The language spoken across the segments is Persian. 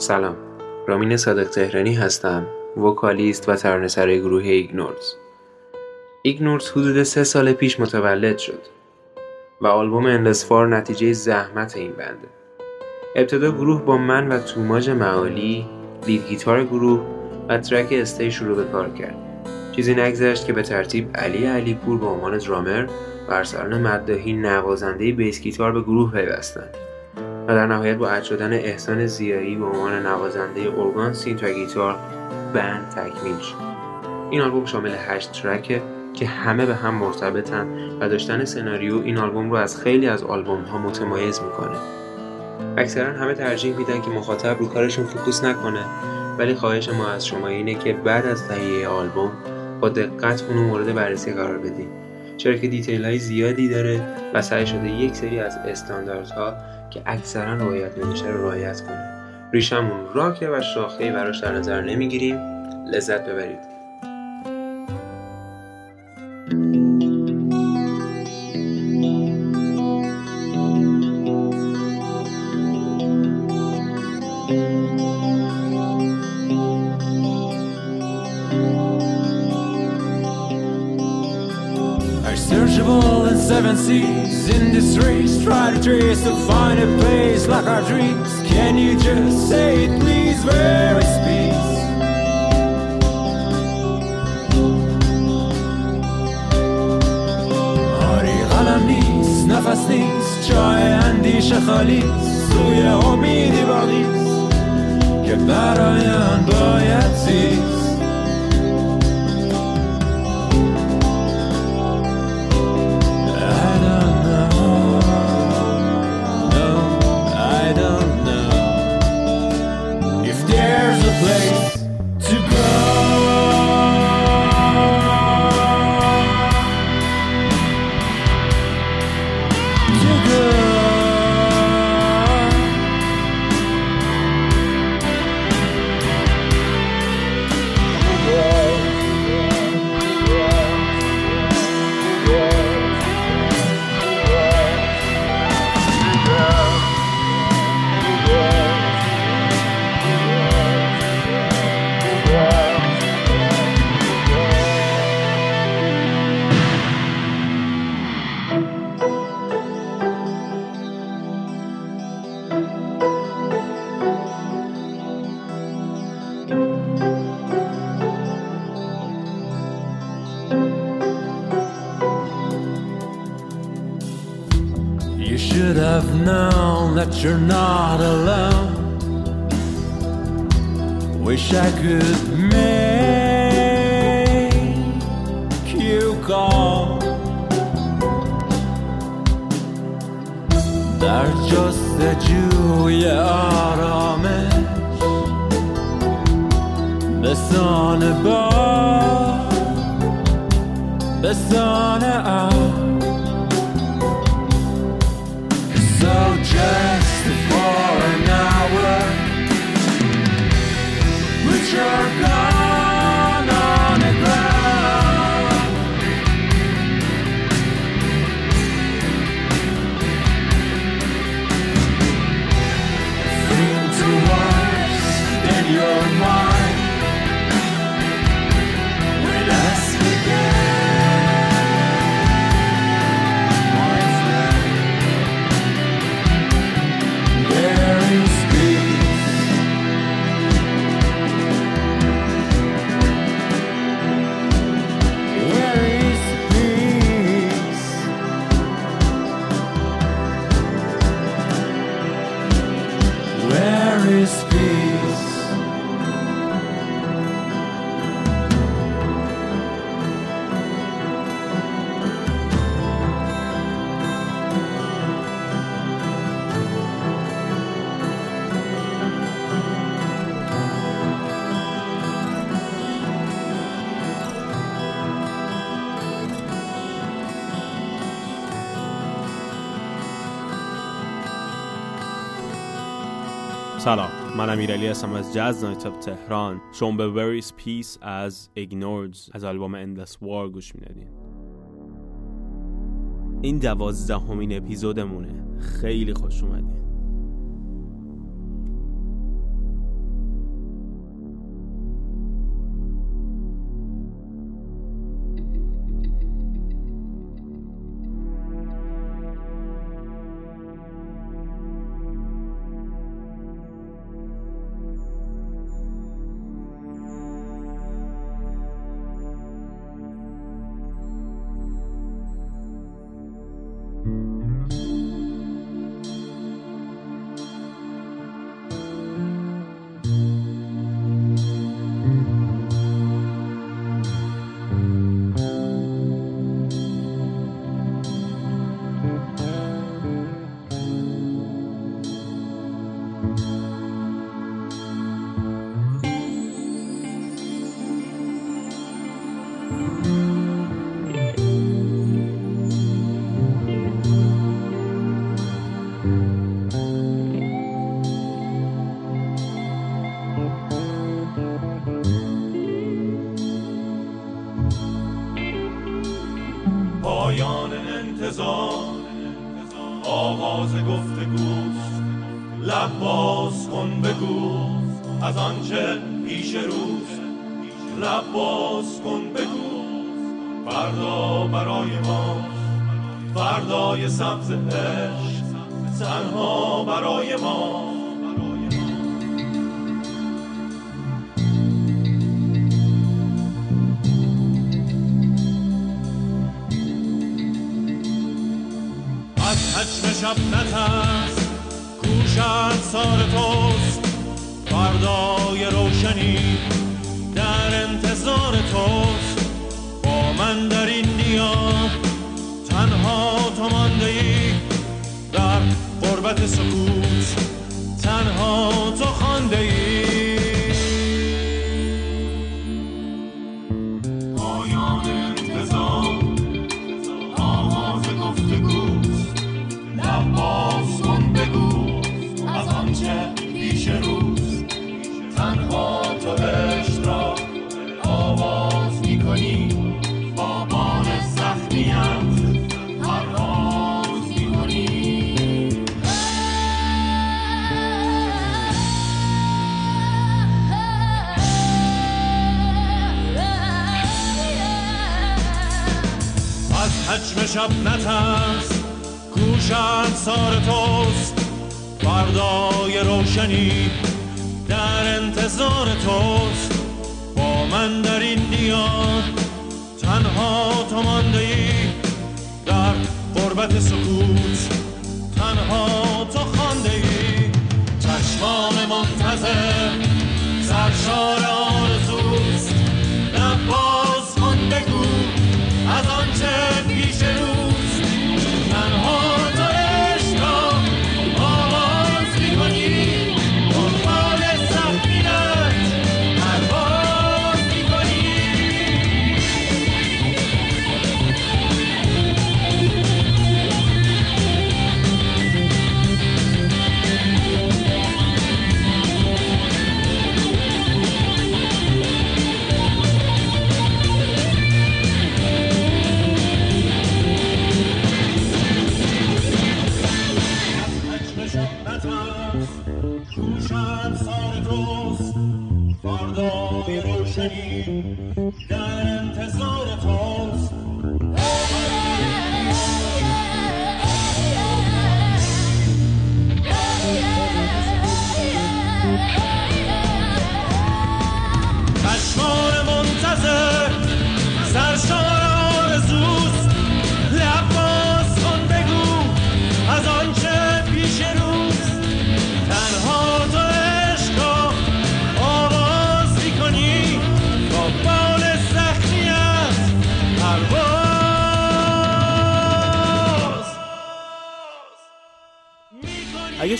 سلام. رامین صادق تهرانی هستم vocalist و ترانه‌سرای گروه ایگنورز. ایگنورز حدود سه سال پیش متولد شد و آلبوم اندسفار نتیجه زحمت این band ه. ابتدا گروه با من و توماج معالی lead guitar گروه و ترک استی شروع به کار کرد. چیزی نگذشت که به ترتیب علی علی پور به عنوان درامر و ارسلان مداهی نوازنده bass guitar به گروه پیوستند. و در نهایت با add شدن احسان زیایی به عنوان نوازنده organ synth و گیتار band تکمیل شد. این آلبوم شامل هشت track ه که همه به هم مرتبطن و داشتن سناریو این آلبوم رو از خیلی از آلبوم ها متمایز می‌کنه. اکثرا همه ترجیح میدن که مخاطب رو کارشون focus نکنه ولی خواهش ما از شما اینه که بعد از تهیه آلبوم با دقت اونو مورد بررسی قرار بدیم چرا که detail های زیادی داره و سعی شده یک سری از استانداردها که اکثرا رعایت نمیشه رو رعایت کنه. ریشمون راکه و شاخه براش در نظر نمی‌گیریم. لذت ببرید. Seven seas. in this race. Try to trace to find a place like our dreams. Can you just say it, please? Where is peace? آری غلم نیست نفس نیست جای اندیشه خالی سوی امیدی باقیست که برایم باید زیست جستجوی آرامش به سان با به سان just for an hour. Put your من امیرعلی هستم از JAZZNOT of Tehran. شما به Where Is Peace از ایگنوردز از آلبوم اندس وار گوش می‌دادین. این دوازدهمین اپیزودمونه. خیلی خوش اومدین. عشق تنها برای ما. از حجم شب نترس کوشت سار توست. فردای روشنی در انتظار توست. قربت سکوت. تنها تو شب نترس گوشت سار توست. فردای روشنی در انتظار توست. با من در این دیار تنها تو مانده ای در قربت سکوت تنها تو خانده ای چشمان منتظر سرشار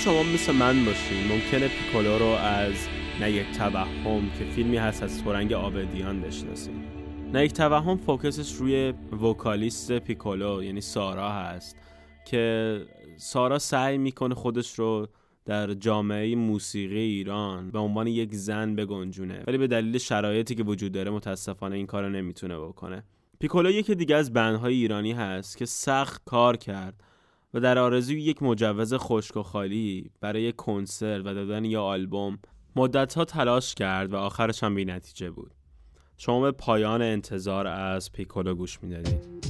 شما مثل من باشین. ممکنه پیکولو رو از نه یک توهم که فیلمی هست از سرنگ آبدیان بشناسین. نه یک توهم فوکسش روی وکالیست پیکولو یعنی سارا هست که سارا سعی می‌کنه خودش رو در جامعه موسیقی ایران به عنوان یک زن بگنجونه ولی به دلیل شرایطی که وجود داره متاسفانه این کارو نمی‌تونه بکنه. پیکولو یکی دیگه از بندهای ایرانی هست که سخت کار کرد. و در آرزوی یک مجوز خشک و خالی برای کنسرت و دادن یا آلبوم مدتها تلاش کرد و آخرش هم بی نتیجه بود. شما به پایان انتظار از پیکولو گوش می‌دادید.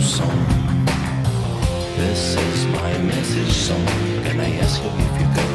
Song. This is my message song, Can I ask you if you can.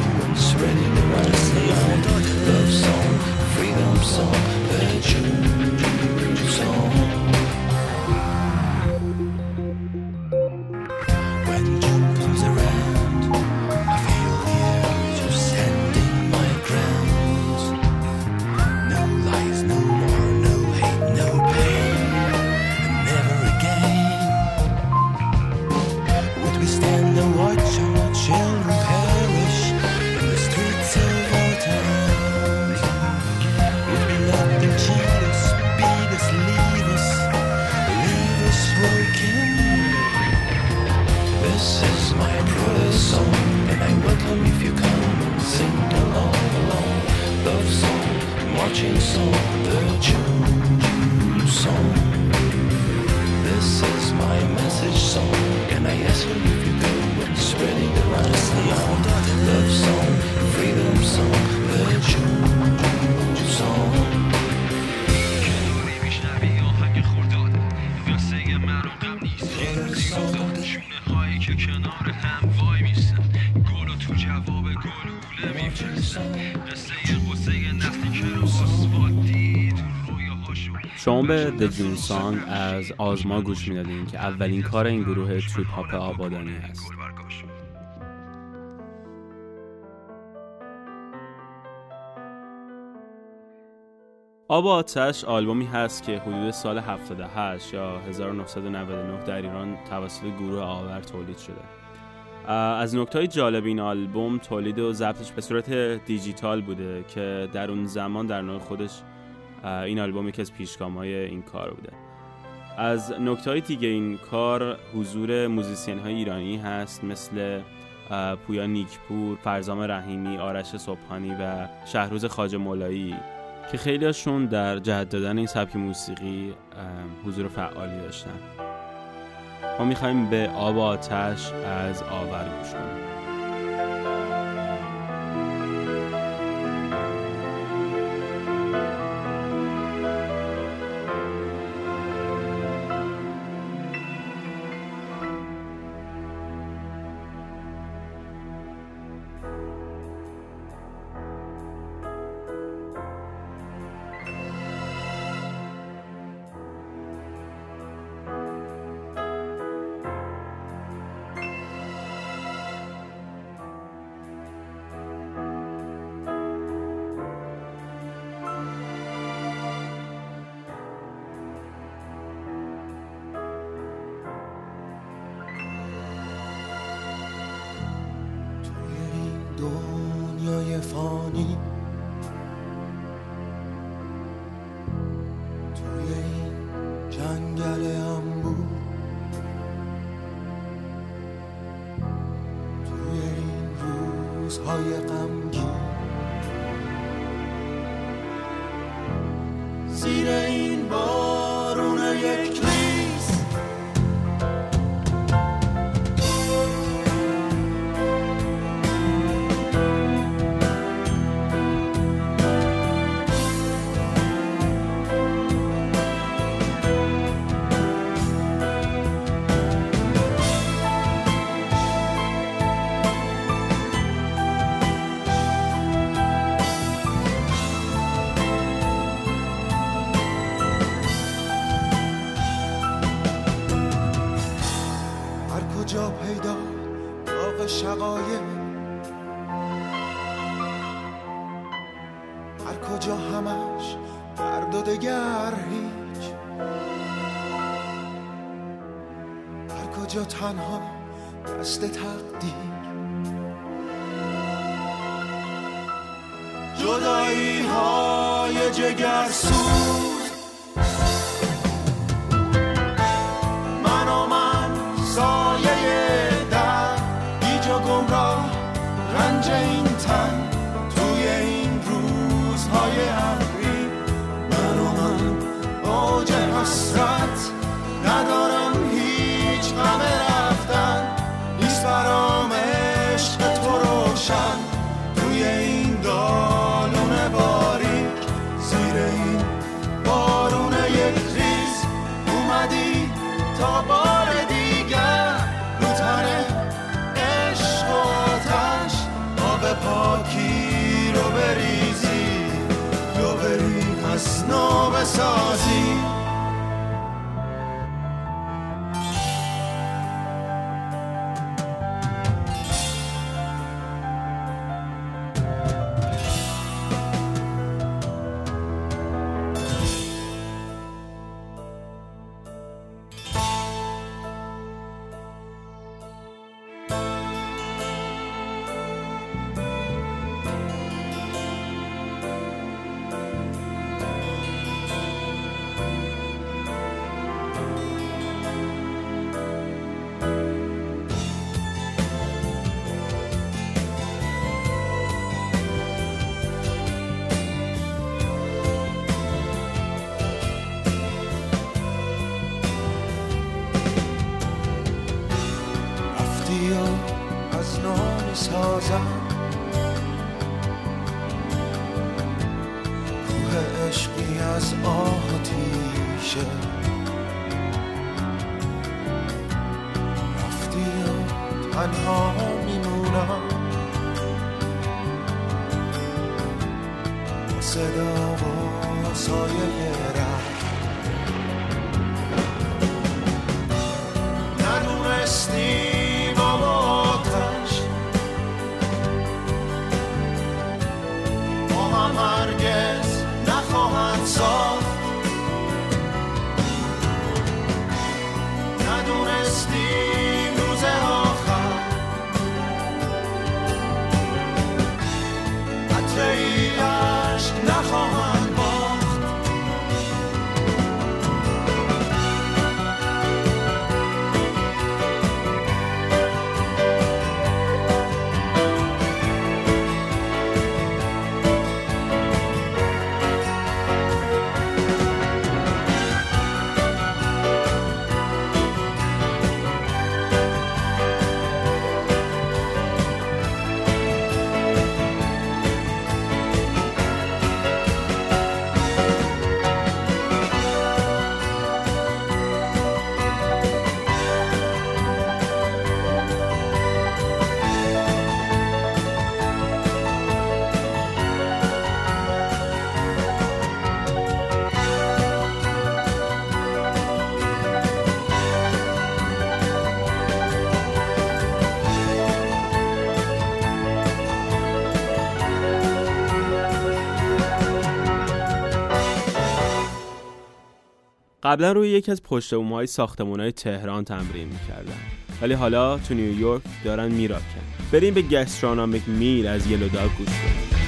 آلبوم The جون Song از آزما گوش می‌دادیم که اولین کار این گروه تریپ هاپ آبادانی است آب آتش آلبومی هست که حدود سال 78 یا 1999 در ایران توسط گروه آور تولید شده. از نکته جالب این آلبوم تولید و ضبطش به صورت دیجیتال بوده که در اون زمان در نوع خودش این آلبوم یکی از پیشگامهای این کار بوده. از نکتهای دیگه این کار حضور موزیسین های ایرانی هست مثل پویا نیکپور، فرزام رحیمی، آرش صبحانی و شهروز خاج مولایی که خیلیشون در جهت دادن این سبک موسیقی حضور فعالی داشتن. ما می‌خوایم به آب آتش از آور گوش کنیم. روزهای غمگین. صدا و سایه رم قبلا روی یکی از پشت های ساختمون تهران تمرین می‌کردن. ولی حالا تو نیویورک دارن میراکن. بریم به گسترانامیک میر از یلو داگ گوش کنیم.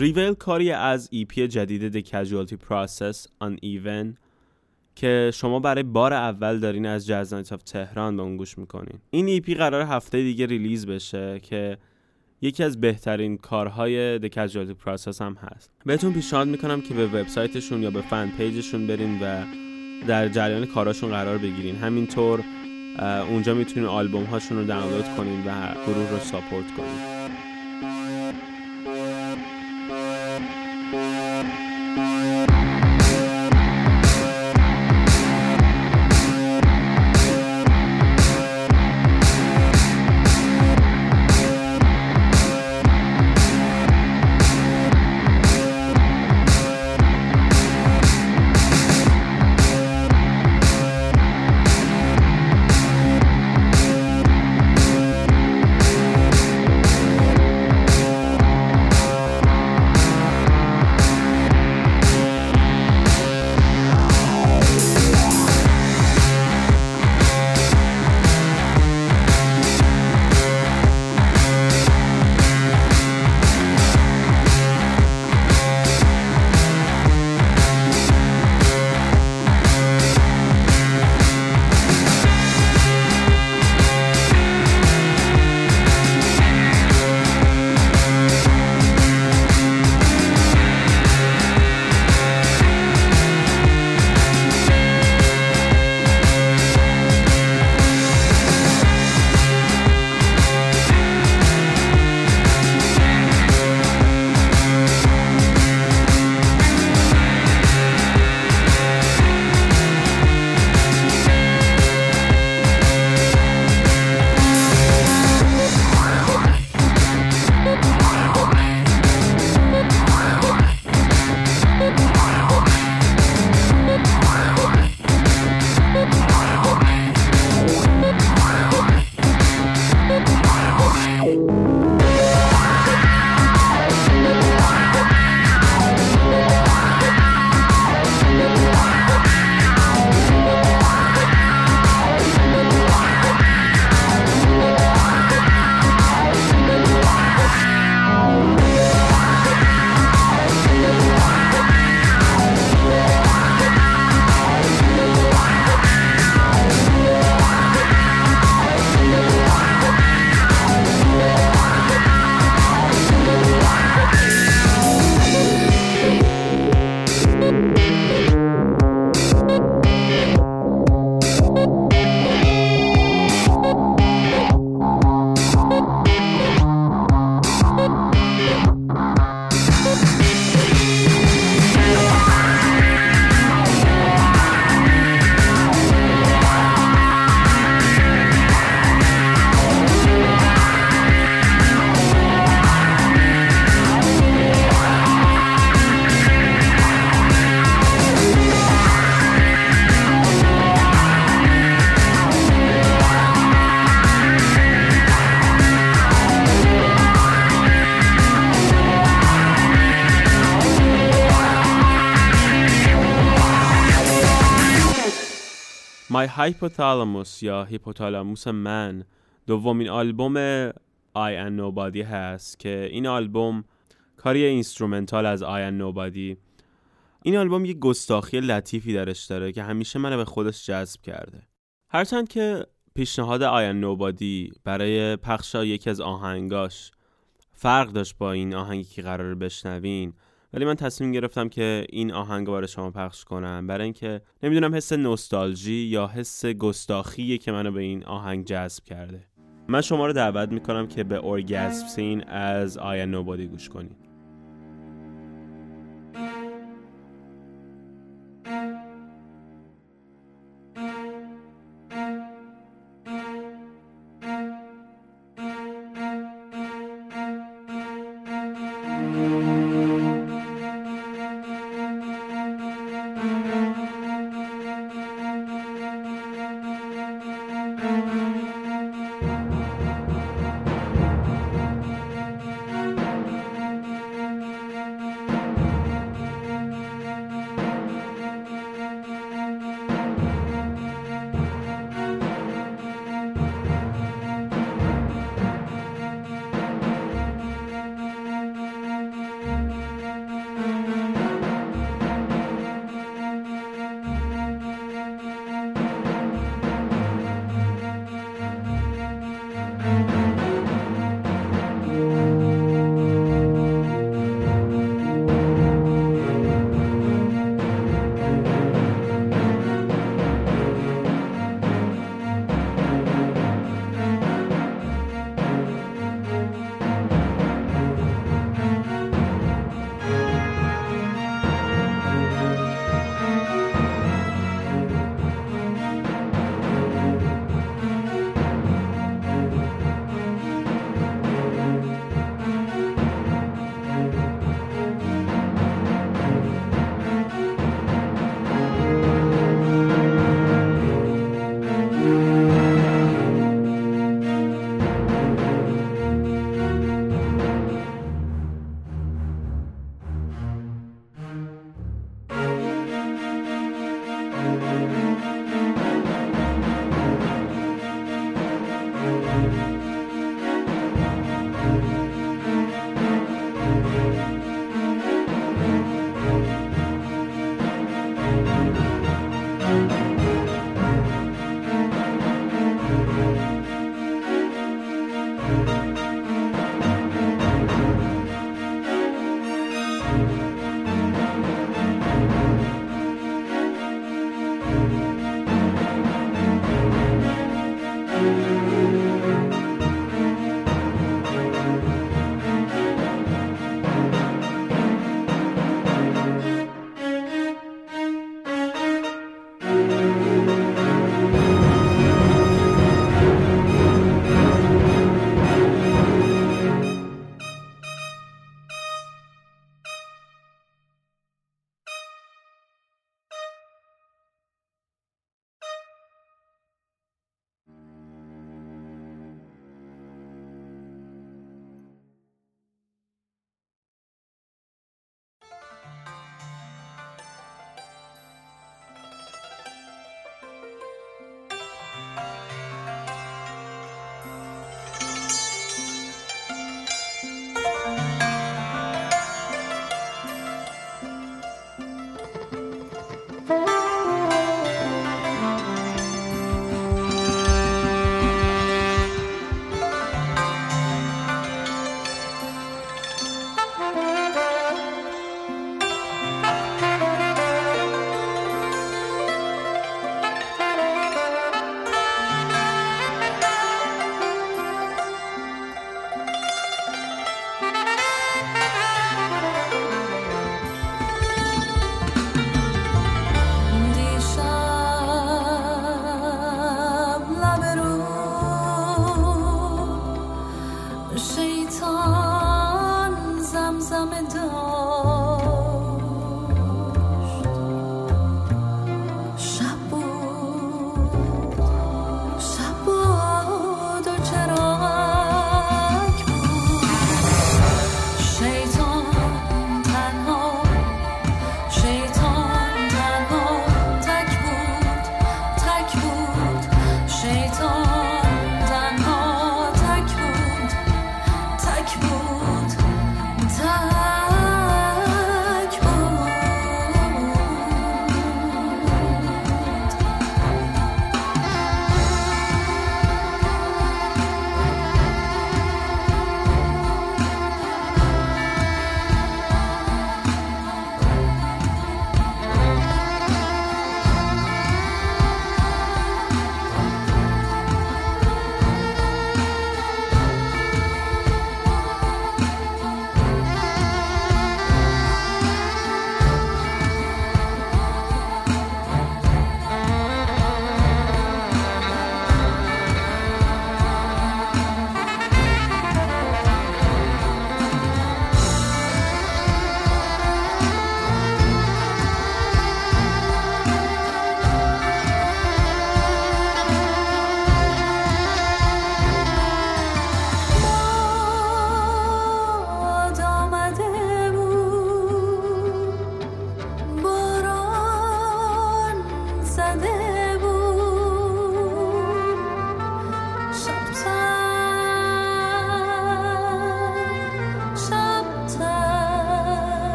ریویل کاری از EP جدید The Casualty Process Uneven که شما برای بار اول دارین از JAZZNOT of Tehran به اون گوش می‌کنین. این EP قرار هفته دیگه release بشه که یکی از بهترین کارهای The Casualty Process هم هست. بهتون پیشنهاد می‌کنم که به وبسایتشون یا به fan page شون برین و در جریان کاراشون قرار بگیرین. همینطور اونجا می‌تونین آلبوم هاشون رو دانلود کنین و گروه رو support کنین. My Hypothalamus یا هیپوتالاموس من دومین آلبوم I and Nobody هست که این آلبوم کاری instrumental از I and Nobody. این آلبوم یه گستاخی لطیفی درش داره که همیشه منو به خودش جذب کرده. هرچند که پیشنهاد and Nobody برای پخش یکی از آهنگاش فرق داشت با این آهنگی که قرار بشنوین ولی من تصمیم گرفتم که این آهنگ رو برای شما پخش کنم. برای اینکه نمی‌دونم حس نوستالژی یا حس گستاخیه که منو به این آهنگ جذب کرده. من شما رو دعوت می‌کنم که به اورگاسم سین از آیا نوبادی گوش کنید.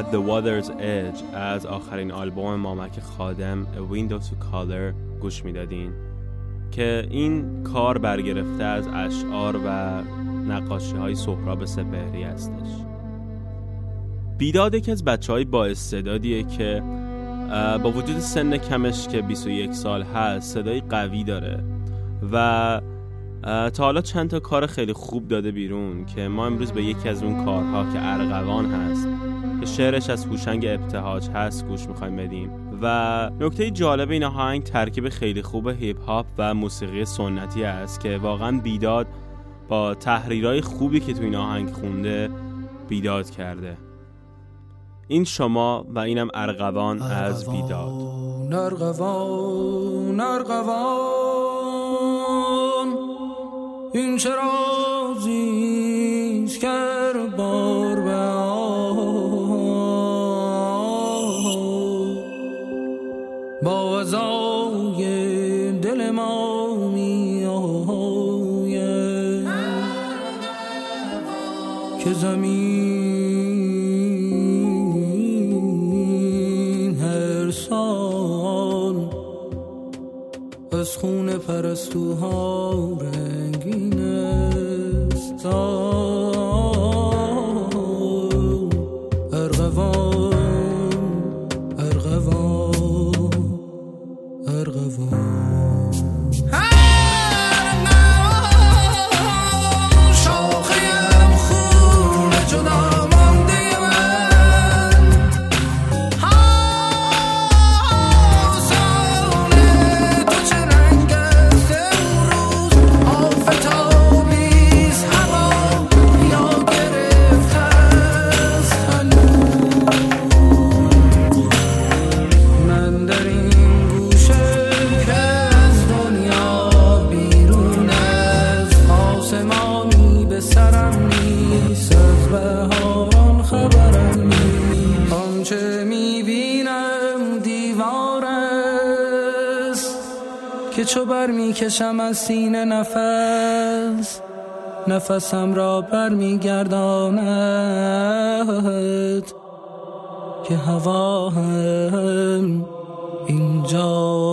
At the Water's Edge از آخرین آلبوم مامک خادم A Window to Color گوش می‌دادین. که این کار برگرفته از اشعار و نقاشی های سهراب سپهری هستش. بیداد یکی از بچه های با استعدادیه که با وجود سن کمش که 21 سال هست صدای قوی داره و تا حالا چند تا کار خیلی خوب داده بیرون که ما امروز به یکی از اون کارها که ارغوان هست که شعرش از هوشنگ ابتهاج هست گوش می‌خوایم بدیم. و نکته جالب این آهنگ ترکیب خیلی خوب هیپ هاپ و موسیقی سنتی است که واقعا بیداد با تحریرهای خوبی که تو این آهنگ خونده بیداد کرده. این شما و اینم ارغوان از بیداد. ارغوان ارغوان این چه زمین هر سال از خون پرستوها رنگین است. می‌کشم از سینه نفس نفسم را برمیگرداند. که هوا هم اینجا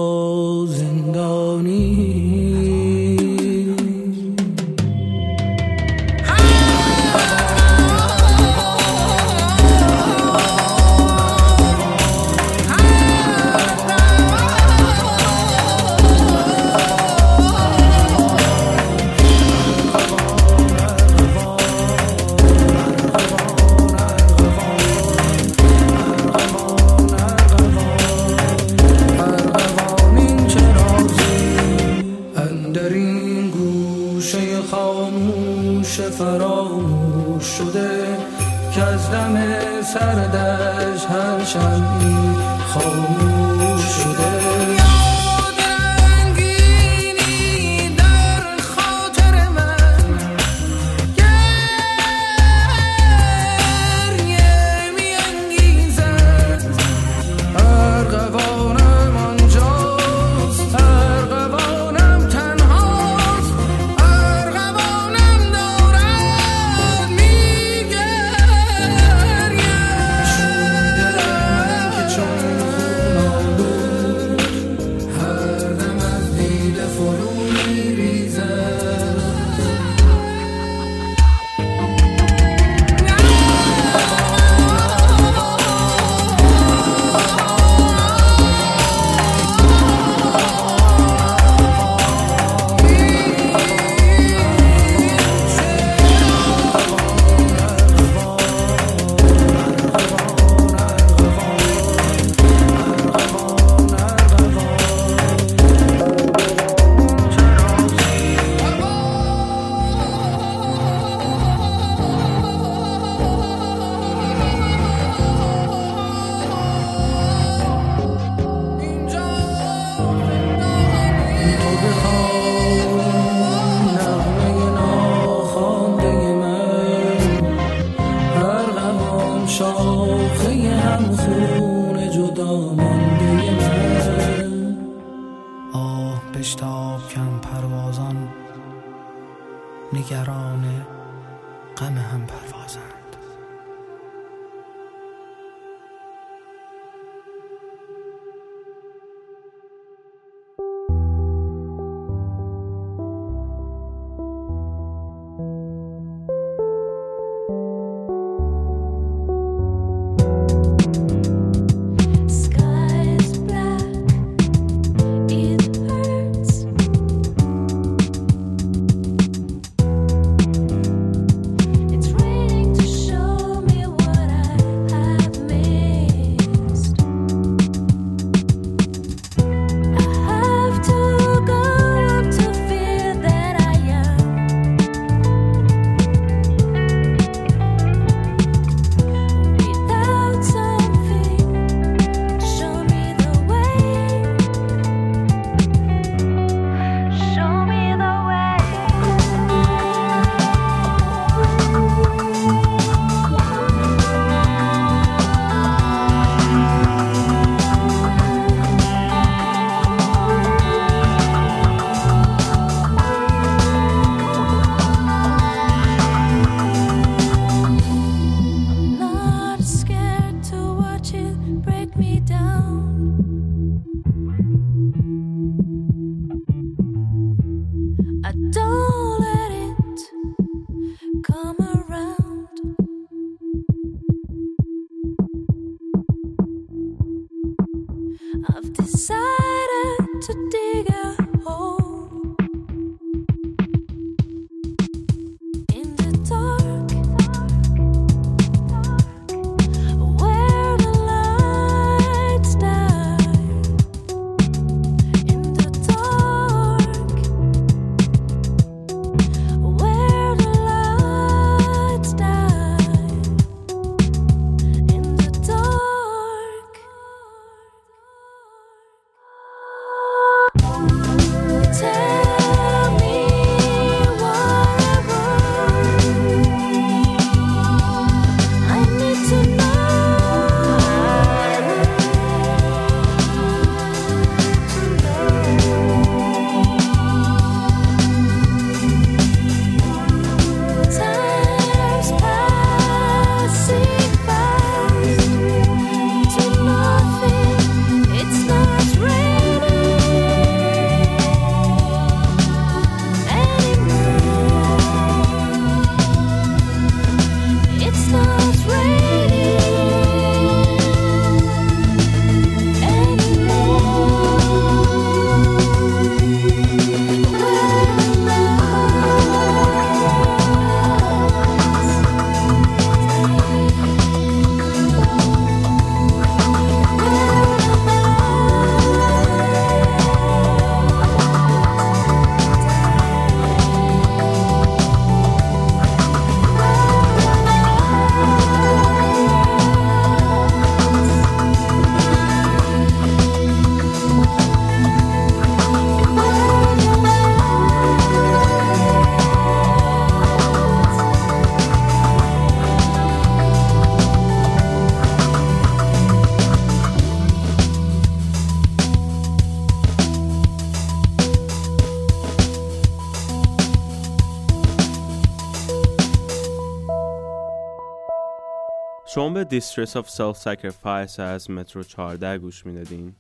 به Distress of Self Sacrifice از مترو 14 گوش می‌دادین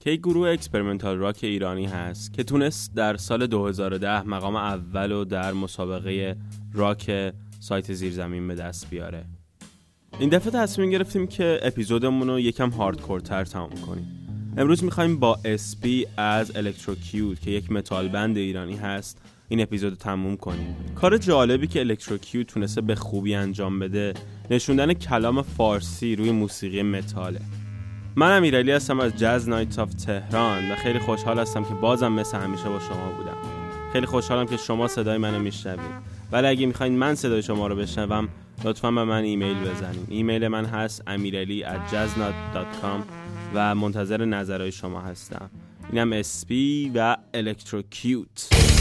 که یک گروه experimental rock ایرانی هست که تونست در سال 2010 مقام اول و در مسابقه راک سایت زیرزمین به دست بیاره. این دفعه تصمیم گرفتیم که اپیزودمون رو یکم hardcore تر تمام کنیم. امروز می‌خوایم با اسپی از الکتروکیوت که یک metal band ایرانی هست این اپیزود تموم کنیم. کار جالبی که الکتروکیوت تونسته به خوبی انجام بده نشوندن کلام فارسی روی موسیقی متاله. من امیرعلی هستم از JAZZNOT of Tehran و خیلی خوشحال هستم که بازم مثل همیشه با شما بودم. خیلی خوشحالم که شما صدای منو میشنوید. ولی اگه می‌خواین من صدای شما رو بشنوم لطفا به من ایمیل بزنید. ایمیل من هست امیرعلی و منتظر نظرهای شما هستم. اینم اسپی و الکتروکیوت